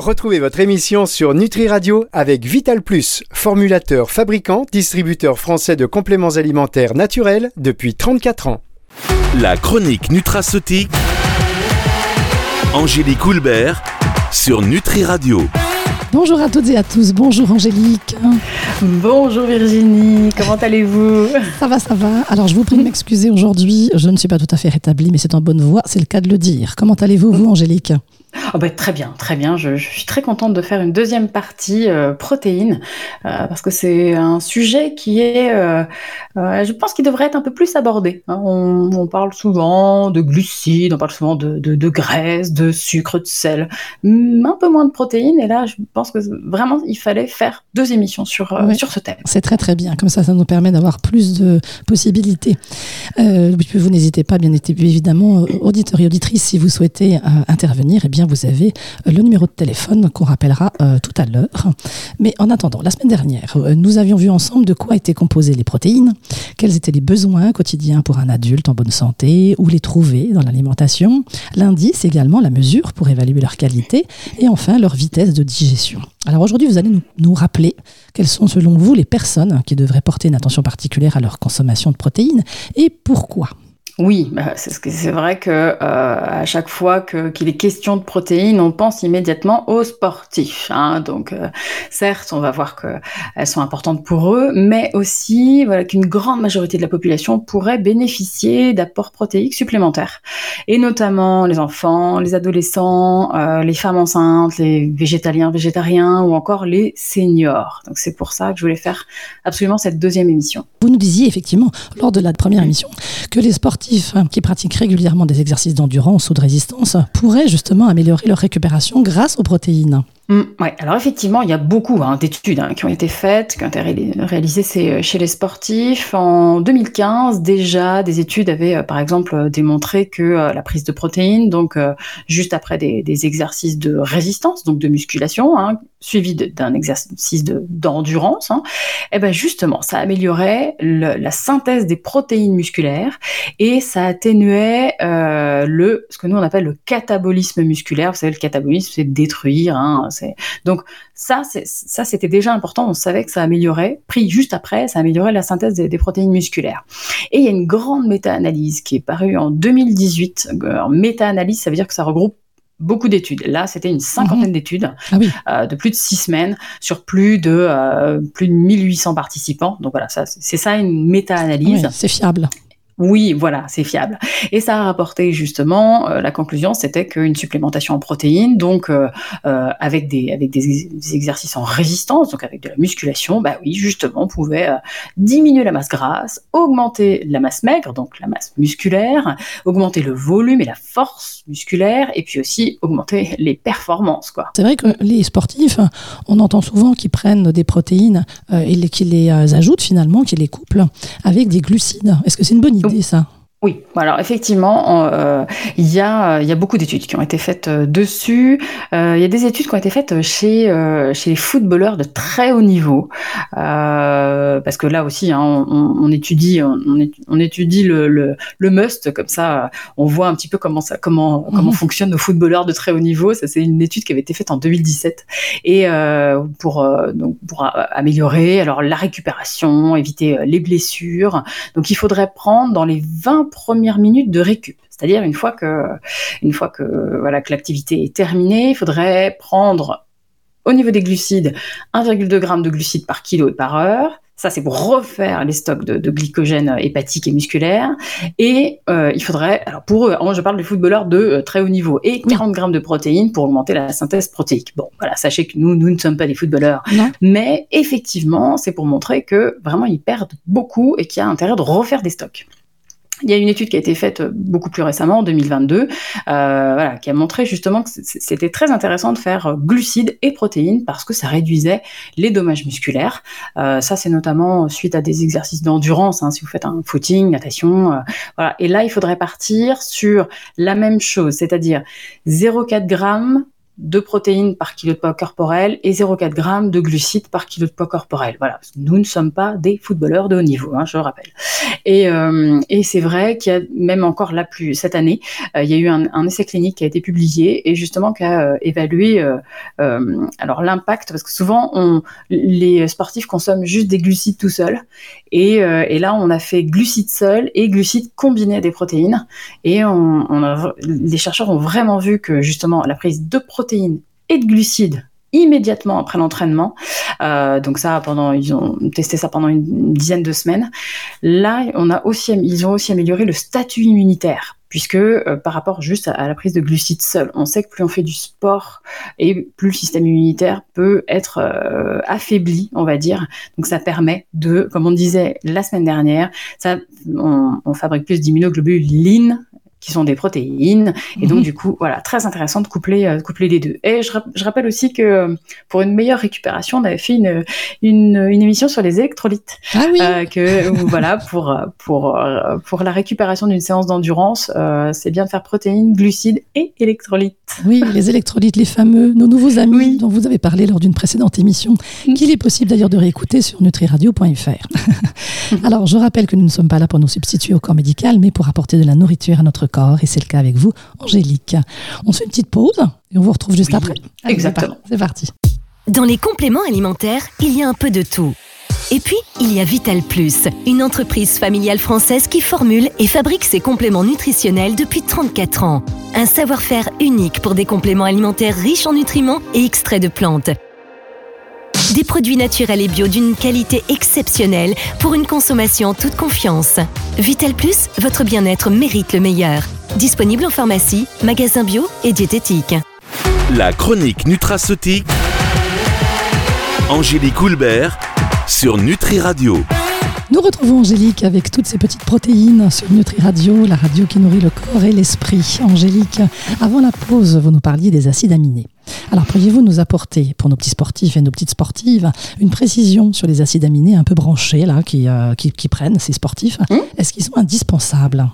Retrouvez votre émission sur Nutri Radio avec Vital Plus, formulateur, fabricant, distributeur français de compléments alimentaires naturels depuis 34 ans. La chronique nutraceutique. Angélique Houlbert sur Nutri Radio. Bonjour à toutes et à tous, bonjour Angélique. Bonjour Virginie, comment allez-vous? Ça va, ça va. Alors je vous prie de m'excuser aujourd'hui, je ne suis pas tout à fait rétablie, mais c'est en bonne voie, c'est le cas de le dire. Comment allez-vous, vous Angélique? Oh bah, très bien, très bien. Je, suis très contente de faire une deuxième partie euh, protéines euh, parce que c'est un sujet qui est, euh, je pense, qu'il devrait être un peu plus abordé. Hein. On, parle souvent de glucides, on parle souvent de, de, graisse, de sucre, de sel, un peu moins de protéines. Et là, je pense que vraiment, il fallait faire deux émissions sur sur ce thème. C'est très très bien. Comme ça, ça nous permet d'avoir plus de possibilités. vous n'hésitez pas, bien évidemment, auditeurs et auditrices, si vous souhaitez intervenir, eh bien vous avez euh, le numéro de téléphone qu'on rappellera euh, tout à l'heure. Mais en attendant, la semaine dernière, euh, nous avions vu ensemble de quoi étaient composées les protéines, quels étaient les besoins quotidiens pour un adulte en bonne santé, où les trouver dans l'alimentation, l'indice également, la mesure pour évaluer leur qualité, et enfin leur vitesse de digestion. Alors aujourd'hui, vous allez nous, nous, rappeler quelles sont selon vous les personnes qui devraient porter une attention particulière à leur consommation de protéines et pourquoi. Oui, bah, c'est vrai que euh, à chaque fois qu'il est question de protéines, on pense immédiatement aux sportifs. Hein. Donc, euh, certes, on va voir qu'elles sont importantes pour eux, mais aussi qu'une grande majorité de la population pourrait bénéficier d'apports protéiques supplémentaires, et notamment les enfants, les adolescents, euh, les femmes enceintes, les végétaliens, végétariens, ou encore les seniors. Donc, c'est pour ça que je voulais faire absolument cette deuxième émission. Vous nous disiez effectivement lors de la première émission que les sportifs qui pratiquent régulièrement des exercices d'endurance ou de résistance pourraient justement améliorer leur récupération grâce aux protéines. Mm, ouais, alors effectivement, il y a beaucoup hein, d'études hein, qui ont été faites, qui ont été réalisées euh, chez les sportifs. En 2015, déjà, des études avaient, euh, par exemple, euh, démontré que la prise de protéines, donc juste après des, exercices de résistance, donc de musculation, hein, suivi d'un exercice d'endurance, hein, eh ben justement, ça améliorait la synthèse des protéines musculaires et ça atténuait le ce que nous on appelle le catabolisme musculaire. Vous savez, le catabolisme, c'est détruire. Donc ça, ça c'était déjà important. On savait que ça améliorait. Pris juste après, ça améliorait la synthèse des, protéines musculaires. Et il y a une grande méta-analyse qui est parue en 2018. Méta-analyse, ça veut dire que ça regroupe beaucoup d'études. Là, c'était une cinquantaine mhm. d'études ah euh, de plus de six semaines sur plus de euh, plus de 1800 participants. Donc voilà, ça, c'est ça une méta-analyse. c'est fiable. Oui, voilà, c'est fiable. Et ça a rapporté justement, euh, la conclusion, c'était qu'une supplémentation en protéines, donc euh, euh, avec, des, avec des, exercices en résistance, donc avec de la musculation, bah oui, justement, pouvait diminuer la masse grasse, augmenter la masse maigre, donc la masse musculaire, augmenter le volume et la force musculaire, et puis aussi augmenter les performances. quoi. C'est vrai que les sportifs, on entend souvent qu'ils prennent des protéines et qu'ils les ajoutent finalement, qu'ils les couplent avec des glucides. Est-ce que c'est une bonne idée? Ça. Oui, alors effectivement, euh, il, y a, il y a beaucoup d'études qui ont été faites euh, dessus. Euh, il y a des études qui ont été faites chez, chez les footballeurs de très haut niveau, parce que là aussi, hein, on, étudie, on, étudie le, le, must comme ça, on voit un petit peu comment ça, comment, comment mhm. fonctionnent nos footballeurs de très haut niveau. Ça, c'est une étude qui avait été faite en 2017 et pour donc pour améliorer alors la récupération, éviter les blessures. Donc, il faudrait prendre dans les 20 premières minutes de récup. C'est-à-dire une fois que, une fois que voilà que l'activité est terminée, il faudrait prendre au niveau des glucides 1,2 g de glucides par kilo et par heure. Ça, c'est pour refaire les stocks de, glycogène hépatique et musculaire. Et euh, il faudrait, alors pour eux, je parle des footballeurs de euh, très haut niveau, et 40 grammes de protéines pour augmenter la synthèse protéique. Bon, voilà, sachez que nous, nous ne sommes pas des footballeurs. Mais effectivement, c'est pour montrer que vraiment, ils perdent beaucoup et qu'il y a intérêt de refaire des stocks. Il y a une étude qui a été faite euh, beaucoup plus récemment, en 2022, euh, voilà, qui a montré justement que c'était très intéressant de faire euh, glucides et protéines parce que ça réduisait les dommages musculaires. Euh, ça, c'est notamment suite à des exercices d'endurance, hein, si vous faites un footing, natation. Euh, voilà. Et là, il faudrait partir sur la même chose, c'est-à-dire 0,4 g de protéines par kilo de poids corporel et 0,4 g de glucides par kilo de poids corporel. Voilà, nous ne sommes pas des footballeurs de haut niveau, hein, je le rappelle. Et, euh, et c'est vrai qu'il y a même encore là plus cette année, euh, il y a eu un, essai clinique qui a été publié et justement qui a euh, évalué alors l'impact parce que souvent on, les sportifs consomment juste des glucides tout seuls et, et là on a fait glucides seuls et glucides combinés à des protéines et on, on a, les chercheurs ont vraiment vu que justement la prise de protéines et de glucides immédiatement après l'entraînement. Euh, donc ça, pendant ils ont testé ça pendant une dizaine de semaines. Là, on a aussi ils ont aussi amélioré le statut immunitaire puisque euh, par rapport juste à, la prise de glucides seul, on sait que plus on fait du sport et plus le système immunitaire peut être euh, affaibli, on va dire. Donc ça permet de, comme on disait la semaine dernière, ça, on, on fabrique plus d'immunoglobulines qui sont des protéines. Et donc, mmh. du coup, voilà, très intéressant de coupler, euh, coupler les deux. Et je, je, rappelle aussi que euh, pour une meilleure récupération, on avait fait une, une, une émission sur les électrolytes. Ah oui. Euh, que, voilà, pour, pour, pour la récupération d'une séance d'endurance, euh, c'est bien de faire protéines, glucides et électrolytes. Oui, les électrolytes, les fameux, nos nouveaux amis oui. dont vous avez parlé lors d'une précédente émission, mmh. qu'il est possible d'ailleurs de réécouter sur nutriradio.fr. Alors, je rappelle que nous ne sommes pas là pour nous substituer au corps médical, mais pour apporter de la nourriture à notre corps, et c'est le cas avec vous, Angélique. On se fait une petite pause et on vous retrouve juste oui, après. Allez, Exactement. C'est parti. Dans les compléments alimentaires, il y a un peu de tout. Et puis, il y a Vital Plus, une entreprise familiale française qui formule et fabrique ses compléments nutritionnels depuis 34 ans. Un savoir-faire unique pour des compléments alimentaires riches en nutriments et extraits de plantes. Des produits naturels et bio d'une qualité exceptionnelle pour une consommation toute confiance. Vital Plus, votre bien-être mérite le meilleur. Disponible en pharmacie, magasin bio et diététique. La chronique nutraceutique. Angélique Houlbert sur Nutri Radio. Nous retrouvons Angélique avec toutes ces petites protéines sur Nutri Radio, la radio qui nourrit le corps et l'esprit. Angélique, avant la pause, vous nous parliez des acides aminés. Alors, pourriez-vous nous apporter, pour nos petits sportifs et nos petites sportives, une précision sur les acides aminés un peu branchés là, qui, euh, qui, qui prennent ces sportifs? Mmh. Est-ce qu'ils sont indispensables?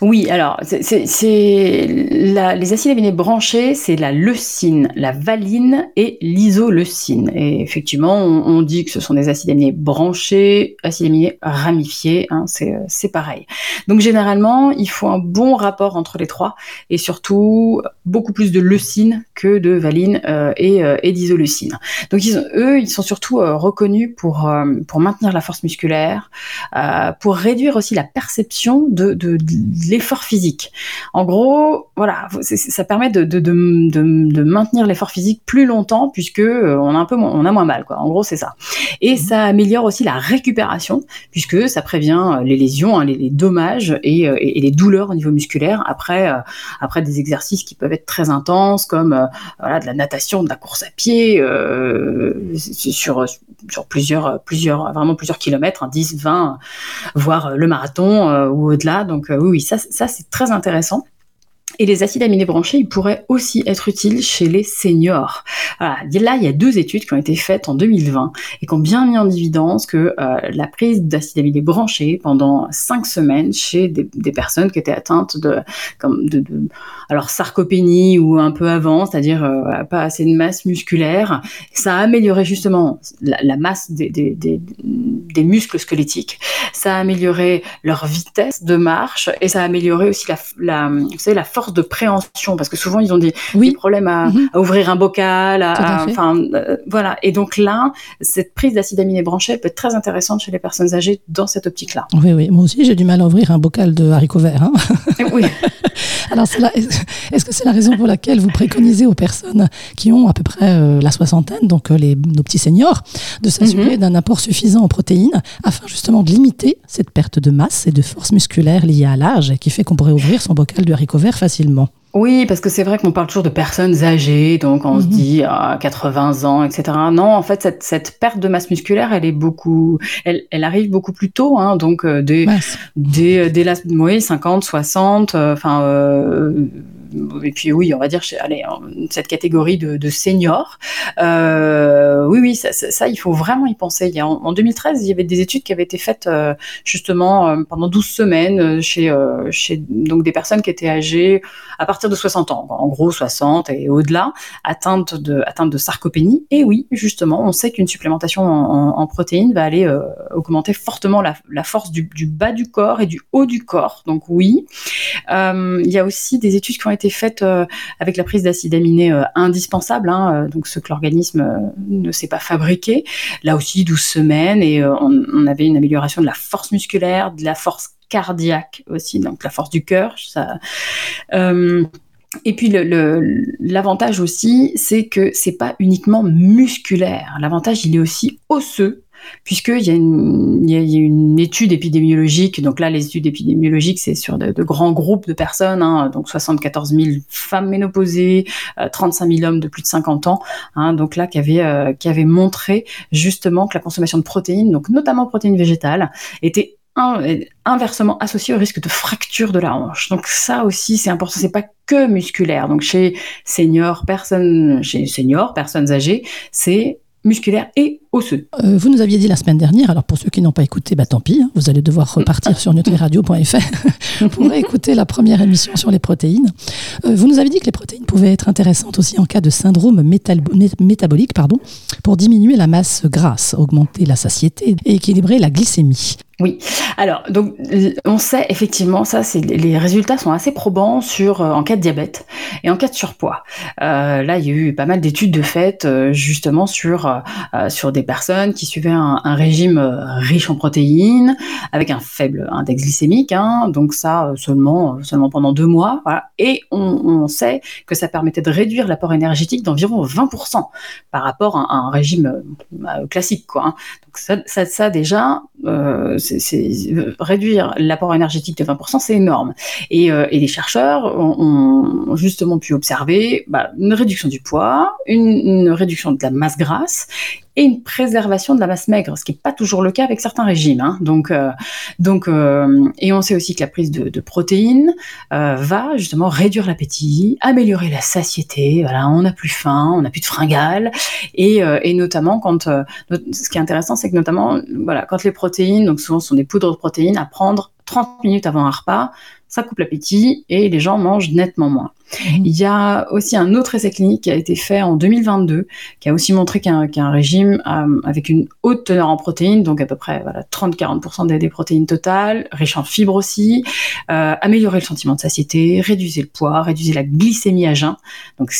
Oui, alors, c'est les acides aminés branchés, c'est la leucine, la valine et l'isoleucine. Et effectivement, on, dit que ce sont des acides aminés branchés, acides aminés ramifiés, hein, c'est pareil. Donc, généralement, il faut un bon rapport entre les trois et surtout beaucoup plus de leucine que de valine euh, et, euh, et d'isoleucine. Donc, ils, eux, ils sont surtout euh, reconnus pour, euh, pour maintenir la force musculaire, euh, pour réduire aussi la perception de l'effort physique. En gros, voilà, ça permet de, de, de, de maintenir l'effort physique plus longtemps puisque on a un peu moins, on a moins mal, quoi. En gros, c'est ça. Et ça améliore aussi la récupération puisque ça prévient les lésions, hein, les, les, dommages et, et, et, les douleurs au niveau musculaire après, euh, après des exercices qui peuvent être très intenses comme euh, voilà, de la natation, de la course à pied euh, sur, sur plusieurs, plusieurs, vraiment plusieurs kilomètres, hein, 10, 20, voire le marathon ou au-delà. Donc oui, oui, ça, c'est très intéressant. Et les acides aminés branchés, ils pourraient aussi être utiles chez les seniors. Là, il y a deux études qui ont été faites en 2020 et qui ont bien mis en évidence que euh, la prise d'acides aminés branchés pendant cinq semaines chez des, personnes qui étaient atteintes de, comme de, alors sarcopénie ou un peu avant, c'est-à-dire euh, pas assez de masse musculaire, ça a amélioré justement la, la masse des, des, des, muscles squelettiques, ça a amélioré leur vitesse de marche et ça a amélioré aussi la, la, vous savez, la force de préhension parce que souvent ils ont des, oui. des problèmes à, mmh. à, ouvrir un bocal, à, enfin euh, voilà. Et donc là, cette prise d'acide aminé branché peut être très intéressante chez les personnes âgées dans cette optique-là. Oui, oui. Moi aussi, j'ai du mal à ouvrir un bocal de haricots verts. Hein oui. Alors, est-ce que c'est la raison pour laquelle vous préconisez aux personnes qui ont à peu près euh, la soixantaine, donc euh, les, nos petits seniors, de s'assurer mmh. d'un apport suffisant en protéines afin justement de limiter cette perte de masse et de force musculaire liée à l'âge qui fait qu'on pourrait ouvrir son bocal de haricots verts facilement oui, parce que c'est vrai qu'on parle toujours de personnes âgées, donc on mmh. se dit ah, 80 ans, etc. Non, en fait, cette, cette, perte de masse musculaire, elle est beaucoup, elle, elle arrive beaucoup plus tôt, hein, donc euh, dès, dès, dès la, oui, 50, 60, enfin. Euh, et puis oui, on va dire, allez, cette catégorie de, de seniors. oui, oui, ça, il faut vraiment y penser. Il y a, en, 2013, il y avait des études qui avaient été faites justement pendant 12 semaines chez, chez donc des personnes qui étaient âgées à partir de 60 ans, en gros 60 et au-delà, atteintes de, atteintes de sarcopénie. Et oui, justement, on sait qu'une supplémentation en, protéines va aller augmenter fortement la, force du, bas du corps et du haut du corps. Donc oui, euh, il y a aussi des études qui ont été faites euh, avec la prise d'acides aminés euh, indispensables, hein, donc ce que l'organisme ne sait pas fabriquer. Là aussi, 12 semaines et on, avait une amélioration de la force musculaire, de la force cardiaque aussi, donc la force du cœur. Ça, et puis l'avantage le, aussi, c'est que c'est pas uniquement musculaire. L'avantage, il est aussi osseux puisqu'il y, a une, y a une étude épidémiologique. Donc là, les études épidémiologiques, c'est sur de, grands groupes de personnes, hein, donc 74 000 femmes ménopausées, 35 000 hommes de plus de 50 ans. Hein, donc là, qui avait, euh, qui avait montré justement que la consommation de protéines, donc notamment protéines végétales, était inversement associé au risque de fracture de la hanche. Donc ça aussi c'est important, c'est pas que musculaire. Donc chez seniors, personnes, chez seniors, personnes âgées, c'est musculaire et osseux. Euh, vous nous aviez dit la semaine dernière, alors pour ceux qui n'ont pas écouté, bah tant pis, hein, vous allez devoir repartir sur nutriradio.fr pour écouter la première émission sur les protéines. Euh, vous nous avez dit que les protéines pouvaient être intéressantes aussi en cas de syndrome métabolique pardon, pour diminuer la masse grasse, augmenter la satiété et équilibrer la glycémie. Oui. Alors, donc, on sait effectivement, ça, les résultats sont assez probants sur euh, en cas de diabète et en cas de surpoids. Euh, là, il y a eu pas mal d'études de fait euh, justement sur sur des personnes qui suivaient un, régime riche en protéines avec un faible index glycémique. Hein, donc ça seulement seulement pendant deux mois. Et on, sait que ça permettait de réduire l'apport énergétique d'environ 20% par rapport à, un régime classique, quoi. Hein. Donc ça, ça, ça déjà réduire l'apport énergétique de 20%, c'est énorme. Et, euh, et, les chercheurs ont, justement pu observer bah, une réduction du poids, une, réduction de la masse grasse et une préservation de la masse maigre, ce qui n'est pas toujours le cas avec certains régimes. Hein. Donc, euh, donc, euh, et on sait aussi que la prise de, de protéines euh, va justement réduire l'appétit, améliorer la satiété. Voilà, on n'a plus faim, on n'a plus de fringales, et, euh, et notamment quand, euh, ce qui est intéressant, c'est que notamment, voilà, quand les protéines, donc souvent ce sont des poudres de protéines à prendre 30 minutes avant un repas, ça coupe l'appétit et les gens mangent nettement moins. Mhm. Il y a aussi un autre essai clinique qui a été fait en 2022, qui a aussi montré qu'un régime euh, avec une haute teneur en protéines, donc à peu près voilà, 30-40% des, des, protéines totales, riche en fibres aussi, euh, améliorait le sentiment de satiété, réduisait le poids, réduisait la glycémie à jeun. Donc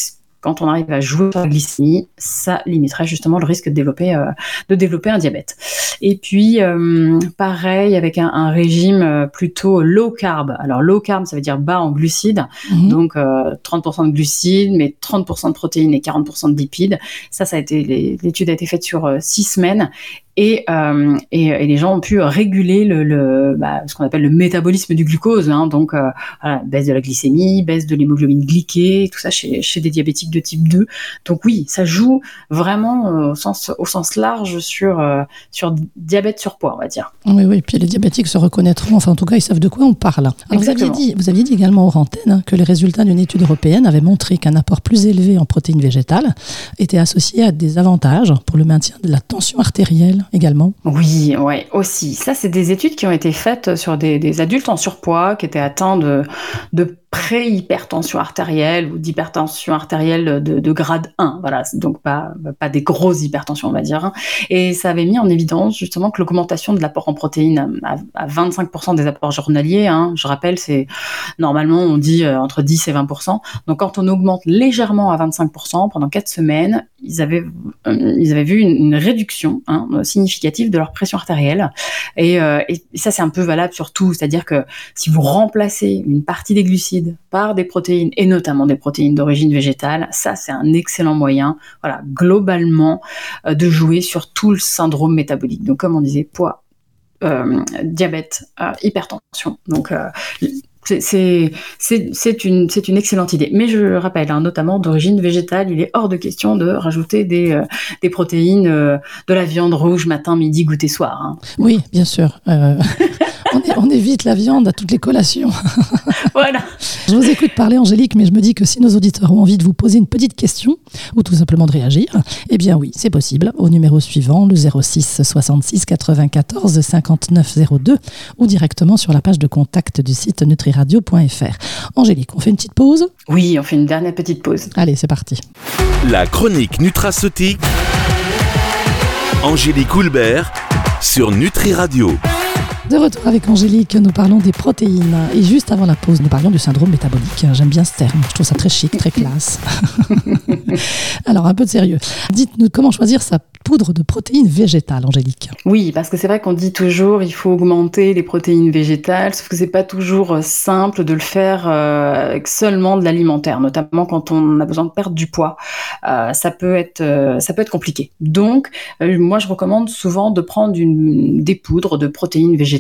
quand on arrive à jouer sur la glycémie, ça limiterait justement le risque de développer, euh, de développer un diabète. Et puis, euh, pareil, avec un, un, régime euh, plutôt low carb. Alors, low carb, ça veut dire bas en glucides. Mhm. Donc, 30% de glucides, mais 30% de protéines et 40% de lipides. Ça, ça a été, l'étude a été faite sur six semaines. Et, euh, et, et, les gens ont pu réguler le, le bah, ce qu'on appelle le métabolisme du glucose, hein, donc euh, voilà, baisse de la glycémie, baisse de l'hémoglobine glyquée, tout ça chez, chez, des diabétiques de type 2. Donc oui, ça joue vraiment euh, au, sens, au sens large sur, euh, sur diabète surpoids, on va dire. Oui, oui, puis les diabétiques se reconnaîtront, enfin en tout cas ils savent de quoi on parle. Alors, vous, aviez dit, vous aviez dit également aux antennes hein, que les résultats d'une étude européenne avaient montré qu'un apport plus élevé en protéines végétales était associé à des avantages pour le maintien de la tension artérielle également Oui, ouais, aussi. Ça, c'est des études qui ont été faites sur des, adultes en surpoids qui étaient atteints de pré-hypertension artérielle ou d'hypertension artérielle de, de, grade 1. Voilà, donc pas, pas des grosses hypertensions, on va dire. Et ça avait mis en évidence justement que l'augmentation de l'apport en protéines à, à 25% des apports journaliers, hein, je rappelle, c'est normalement on dit euh, entre 10 et 20%. Donc quand on augmente légèrement à 25% pendant 4 semaines, ils avaient, euh, ils avaient vu une, une réduction hein, significative de leur pression artérielle. Et, euh, et ça c'est un peu valable sur tout, c'est-à-dire que si vous remplacez une partie des glucides par des protéines et notamment des protéines d'origine végétale, ça c'est un excellent moyen, voilà, globalement, euh, de jouer sur tout le syndrome métabolique. Donc comme on disait, poids, euh, diabète, euh, hypertension. Donc c'est une, une excellente idée. Mais je rappelle, hein, notamment d'origine végétale, il est hors de question de rajouter des, des protéines de la viande rouge matin, midi, goûter, soir. Hein. Oui, bien sûr. On, évite la viande à toutes les collations. voilà. Je vous écoute parler, Angélique, mais je me dis que si nos auditeurs ont envie de vous poser une petite question ou tout simplement de réagir, eh bien oui, c'est possible au numéro suivant, le 06 66 94 59 02 ou directement sur la page de contact du site nutriradio.fr. Angélique, on fait une petite pause? Oui, on fait une dernière petite pause. Allez, c'est parti. La chronique nutraceutique. Angélique Houlbert sur Nutri Radio. De retour avec Angélique, nous parlons des protéines. Et juste avant la pause, nous parlions du syndrome métabolique. J'aime bien ce terme, je trouve ça très chic, très classe. Alors, un peu de sérieux. Dites-nous comment choisir sa poudre de protéines végétales, Angélique. Oui, parce que c'est vrai qu'on dit toujours il faut augmenter les protéines végétales, sauf que c'est pas toujours euh, simple de le faire euh, avec seulement de l'alimentaire, notamment quand on a besoin de perdre du poids. Euh, ça peut être ça peut être compliqué. Donc, moi je recommande souvent de prendre une, des poudres de protéines végétales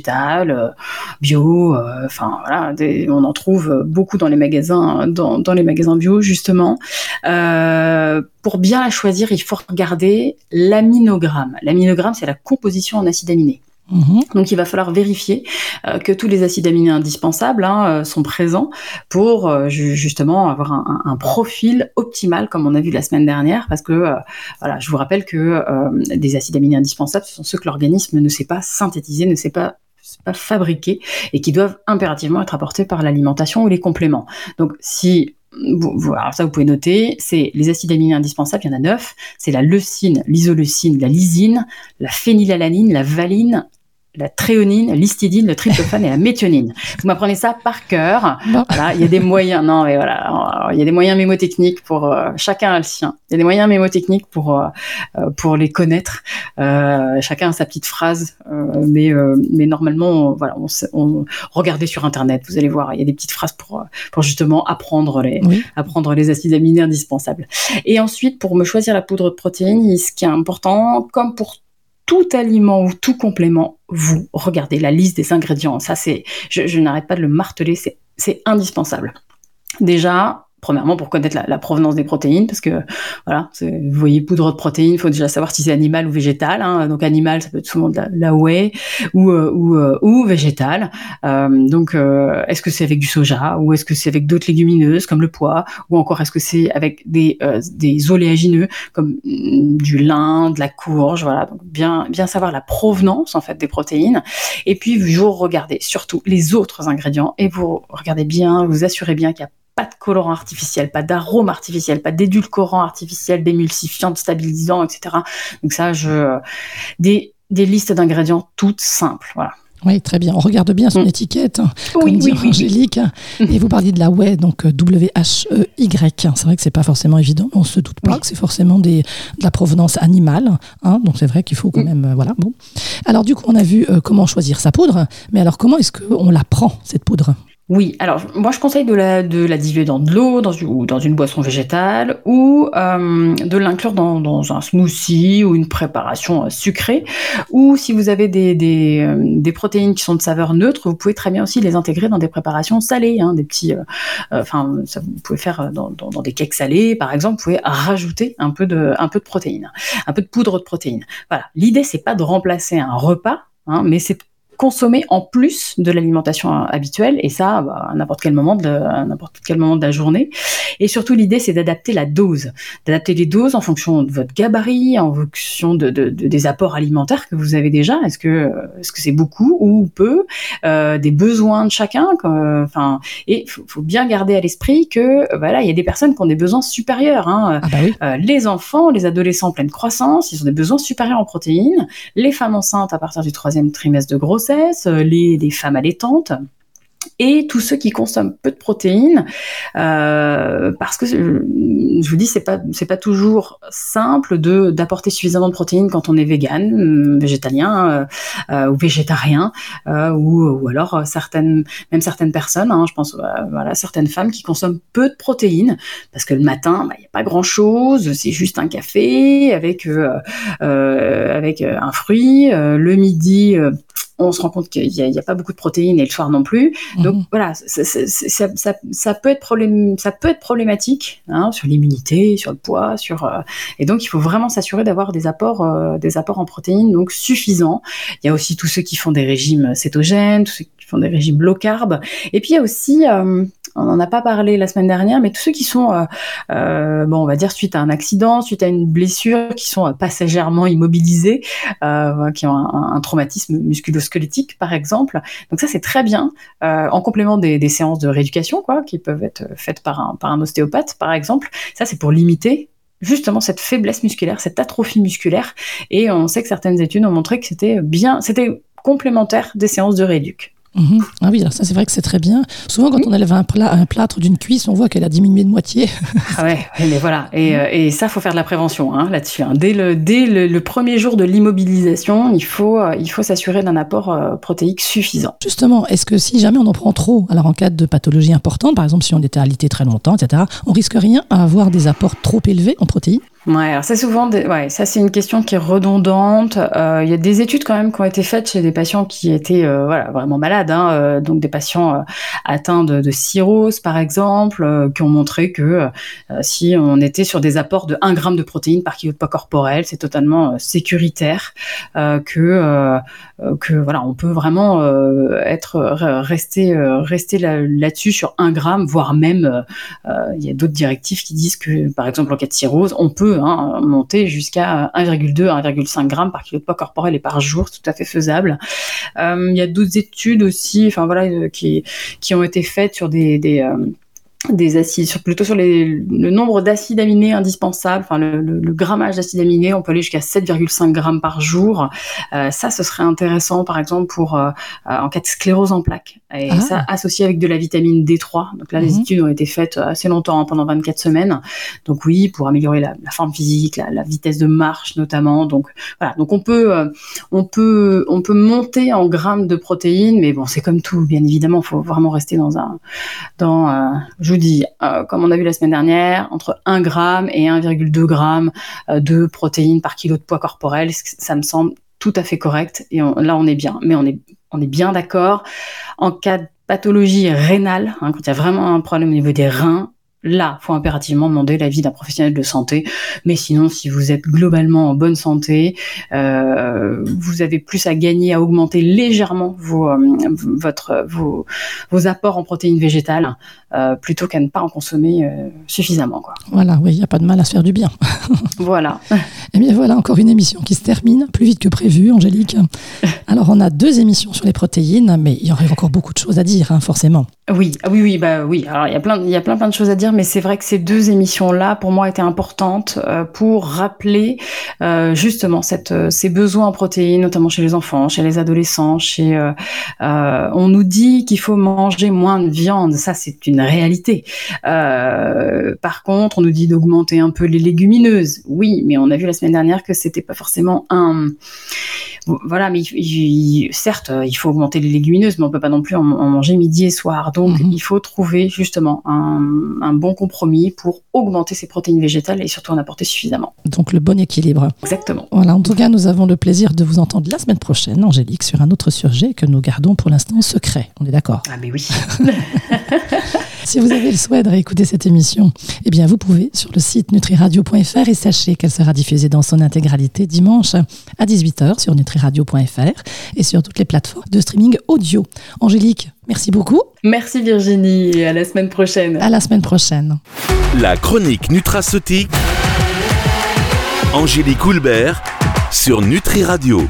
bio. Enfin voilà, on en trouve beaucoup dans les magasins dans, dans les magasins bio justement. pour bien la choisir, il faut regarder l'aminogramme. L'aminogramme, c'est la composition en acides aminés. Mhm. Donc il va falloir vérifier euh, que tous les acides aminés indispensables hein, euh, sont présents pour euh, justement avoir un, profil optimal comme on a vu la semaine dernière parce que voilà je vous rappelle que des acides aminés indispensables ce sont ceux que l'organisme ne sait pas synthétiser, ne sait pas pas fabriquer et qui doivent impérativement être apportés par l'alimentation ou les compléments. Donc si alors ça vous pouvez noter, c'est les acides aminés indispensables, il y en a neuf, c'est la leucine, l'isoleucine, la lysine, la phénylalanine, la valine, la tréonine, l'histidine, le tryptophane et la méthionine. Vous m'apprenez ça par cœur. Voilà, il y a des moyens. Non, mais voilà, il y a des moyens mémotechniques pour euh, chacun a le sien. Il y a des moyens mémotechniques pour euh, euh, pour les connaître. chacun a sa petite phrase, mais mais normalement, voilà, on, on, regardez sur internet, vous allez voir, il y a des petites phrases pour pour justement apprendre les apprendre les acides aminés indispensables. Et ensuite, pour me choisir la poudre de protéines, ce qui est important, comme pour tout aliment ou tout complément, vous regardez la liste des ingrédients. Ça, c'est, je, n'arrête pas de le marteler, c'est indispensable. Déjà, premièrement pour connaître la, provenance des protéines, parce que voilà, vous voyez poudre de protéines, il faut déjà savoir si c'est animal ou végétal. Hein. Donc animal, ça peut être souvent de la, whey ou euh, ou, euh, ou végétal. Euh, donc est-ce que c'est avec du soja ou est-ce que c'est avec d'autres légumineuses comme le pois ou encore est-ce que c'est avec des des oléagineux comme mm, du lin, de la courge, voilà. Donc bien bien savoir la provenance en fait des protéines. Et puis vous regardez surtout les autres ingrédients et vous regardez bien, vous assurez bien qu'il y a pas de colorant artificiel, pas d'arôme artificiel, pas d'édulcorant artificiel, d'émulsifiant, de stabilisant, etc. Donc ça, je des, des listes d'ingrédients toutes simples, voilà. Oui, très bien. On regarde bien son mm. étiquette, comme oui, dit Angélique. Mm. Et vous parliez de la whey, donc euh, W-H-E-Y. C'est vrai que c'est pas forcément évident. On se doute pas que c'est forcément des, de la provenance animale. Hein. donc c'est vrai qu'il faut quand mm. même. Euh, voilà. Bon. Alors du coup, on a vu euh, comment choisir sa poudre. Mais alors, comment est-ce qu'on la prend, cette poudre? Oui, alors moi je conseille de la, de la diluer dans de l'eau dans ou dans une boisson végétale ou euh, de l'inclure dans, dans, un smoothie ou une préparation euh, sucrée. Ou si vous avez des, des, euh, des, protéines qui sont de saveur neutre, vous pouvez très bien aussi les intégrer dans des préparations salées, hein, des petits, enfin ça vous pouvez faire dans, dans, dans, des cakes salés par exemple, vous pouvez rajouter un peu de, un peu de protéines, un peu de poudre de protéines. Voilà, l'idée c'est pas de remplacer un repas, hein, mais c'est consommer en plus de l'alimentation habituelle. Et ça bah, à n'importe quel moment de n'importe quel moment de la journée. Et surtout l'idée c'est d'adapter la dose. D'adapter les doses en fonction de votre gabarit en fonction de, de, des apports alimentaires que vous avez déjà. Est-ce que est-ce que c'est beaucoup ou peu? Euh, des besoins de chacun enfin et faut, faut bien garder à l'esprit que voilà il y a des personnes qui ont des besoins supérieurs hein. ah bah euh, les enfants les adolescents en pleine croissance ils ont des besoins supérieurs en protéines. Les femmes enceintes à partir du troisième trimestre de grossesse euh, les, femmes allaitantes et tous ceux qui consomment peu de protéines, euh, parce que je vous dis c'est pas c'est pas toujours simple de d'apporter suffisamment de protéines quand on est vegan, euh, végétalien euh, ou végétarien, ou, ou alors certaines même certaines personnes, hein, je pense voilà certaines femmes qui consomment peu de protéines parce que le matin bah, il n'y a pas grand chose, c'est juste un café avec avec un fruit, le midi on se rend compte qu'il n'y a, pas beaucoup de protéines et le soir non plus. Donc mhm. voilà, ça, peut être problème, ça peut être problématique hein, sur l'immunité, sur le poids, sur euh, et donc il faut vraiment s'assurer d'avoir des apports, euh, des apports en protéines donc suffisants. Il y a aussi tous ceux qui font des régimes cétogènes, tous ceux qui font des régimes low carb, et puis il y a aussi euh, on n'en a pas parlé la semaine dernière, mais tous ceux qui sont, euh, euh, bon, on va dire suite à un accident, suite à une blessure, qui sont euh, passagèrement immobilisés, qui ont un, traumatisme musculo-squelettique par exemple. Donc ça c'est très bien, en complément des, séances de rééducation, quoi, qui peuvent être faites par un, par un ostéopathe par exemple. Ça c'est pour limiter justement cette faiblesse musculaire, cette atrophie musculaire. Et on sait que certaines études ont montré que c'était bien, c'était complémentaire des séances de rééduc. Mhm. Ah oui, ça c'est vrai que c'est très bien. Souvent quand on enlève un, un plâtre d'une cuisse, on voit qu'elle a diminué de moitié. ah ouais, mais voilà. Et, euh, et ça, faut faire de la prévention hein, là-dessus. Hein. Dès, le, dès le, premier jour de l'immobilisation, il faut, euh, il faut s'assurer d'un apport euh, protéique suffisant. Justement, est-ce que si jamais on en prend trop, alors en cas de pathologie importante, par exemple si on était alité très longtemps, etc., on risque rien à avoir des apports trop élevés en protéines? Ouais, alors ça souvent, ouais, ça c'est une question qui est redondante. Euh, il y a des études quand même qui ont été faites chez des patients qui étaient euh, voilà vraiment malades, hein, euh, donc des patients atteints de, de, cirrhose par exemple, qui ont montré que si on était sur des apports de 1 gramme de protéines par kilo de poids corporel, c'est totalement sécuritaire, que que voilà, on peut vraiment être rester rester là-dessus sur 1 gramme, voire même il y a d'autres directives qui disent que par exemple en cas de cirrhose, on peut Hein, monter jusqu'à 1,2, 1,5 grammes par kilo de poids corporel et par jour, tout à fait faisable. Euh, il y a d'autres études aussi, enfin voilà, euh, qui, qui ont été faites sur des, des euh, des acides, sur, plutôt sur les, le nombre d'acides aminés indispensables, enfin le, le, grammage d'acides aminés, on peut aller jusqu'à 7,5 grammes par jour. Euh, ça, ce serait intéressant, par exemple, pour euh, euh, en cas de sclérose en plaques. Et ah. ça, associé avec de la vitamine D3. Donc là, les mhm. études ont été faites assez longtemps, hein, pendant 24 semaines. Donc oui, pour améliorer la, la forme physique, la, la, vitesse de marche notamment. Donc voilà, donc on peut, euh, on peut, on peut monter en grammes de protéines, mais bon, c'est comme tout, bien évidemment, il faut vraiment rester dans un, dans, euh, comme on a vu la semaine dernière, entre 1 gramme et 1,2 g euh, de protéines par kilo de poids corporel. Ça me semble tout à fait correct. Et là, on est bien. Mais on est, on est bien d'accord. En cas de pathologie rénale, hein, quand il y a vraiment un problème au niveau des reins, là, faut impérativement demander l'avis d'un professionnel de santé. Mais sinon, si vous êtes globalement en bonne santé, euh, vous avez plus à gagner à augmenter légèrement vos, euh, votre, vos, vos, apports en protéines végétales euh, plutôt qu'à ne pas en consommer suffisamment. Quoi. Voilà, oui, il n'y a pas de mal à se faire du bien. voilà. Et eh bien voilà, encore une émission qui se termine plus vite que prévu, Angélique. Alors, on a deux émissions sur les protéines, mais il y aurait encore beaucoup de choses à dire, hein, forcément. Oui, ah oui, oui, bah oui. Alors, il y a plein, il y a plein, plein de choses à dire mais c'est vrai que ces deux émissions-là, pour moi, étaient importantes euh, pour rappeler euh, justement cette, euh, ces besoins en protéines, notamment chez les enfants, chez les adolescents. Chez, on nous dit qu'il faut manger moins de viande, ça c'est une réalité. par contre, on nous dit d'augmenter un peu les légumineuses. Oui, mais on a vu la semaine dernière que c'était pas forcément un voilà, mais certes, il faut augmenter les légumineuses, mais on peut pas non plus en, manger midi et soir. Donc, mhm. il faut trouver justement un, un, bon compromis pour augmenter ses protéines végétales et surtout en apporter suffisamment. Donc, le bon équilibre. Exactement. Voilà, en tout cas, nous avons le plaisir de vous entendre la semaine prochaine, Angélique, sur un autre sujet que nous gardons pour l'instant secret. On est d'accord? Ah, mais oui. Si vous avez le souhait de réécouter cette émission, eh bien, vous pouvez sur le site nutriradio.fr et sachez qu'elle sera diffusée dans son intégralité dimanche à 18h sur nutriradio.fr et sur toutes les plateformes de streaming audio. Angélique, merci beaucoup. Merci Virginie et à la semaine prochaine. À la semaine prochaine. La chronique nutraceutique. Angélique Houlbert sur Nutri Radio.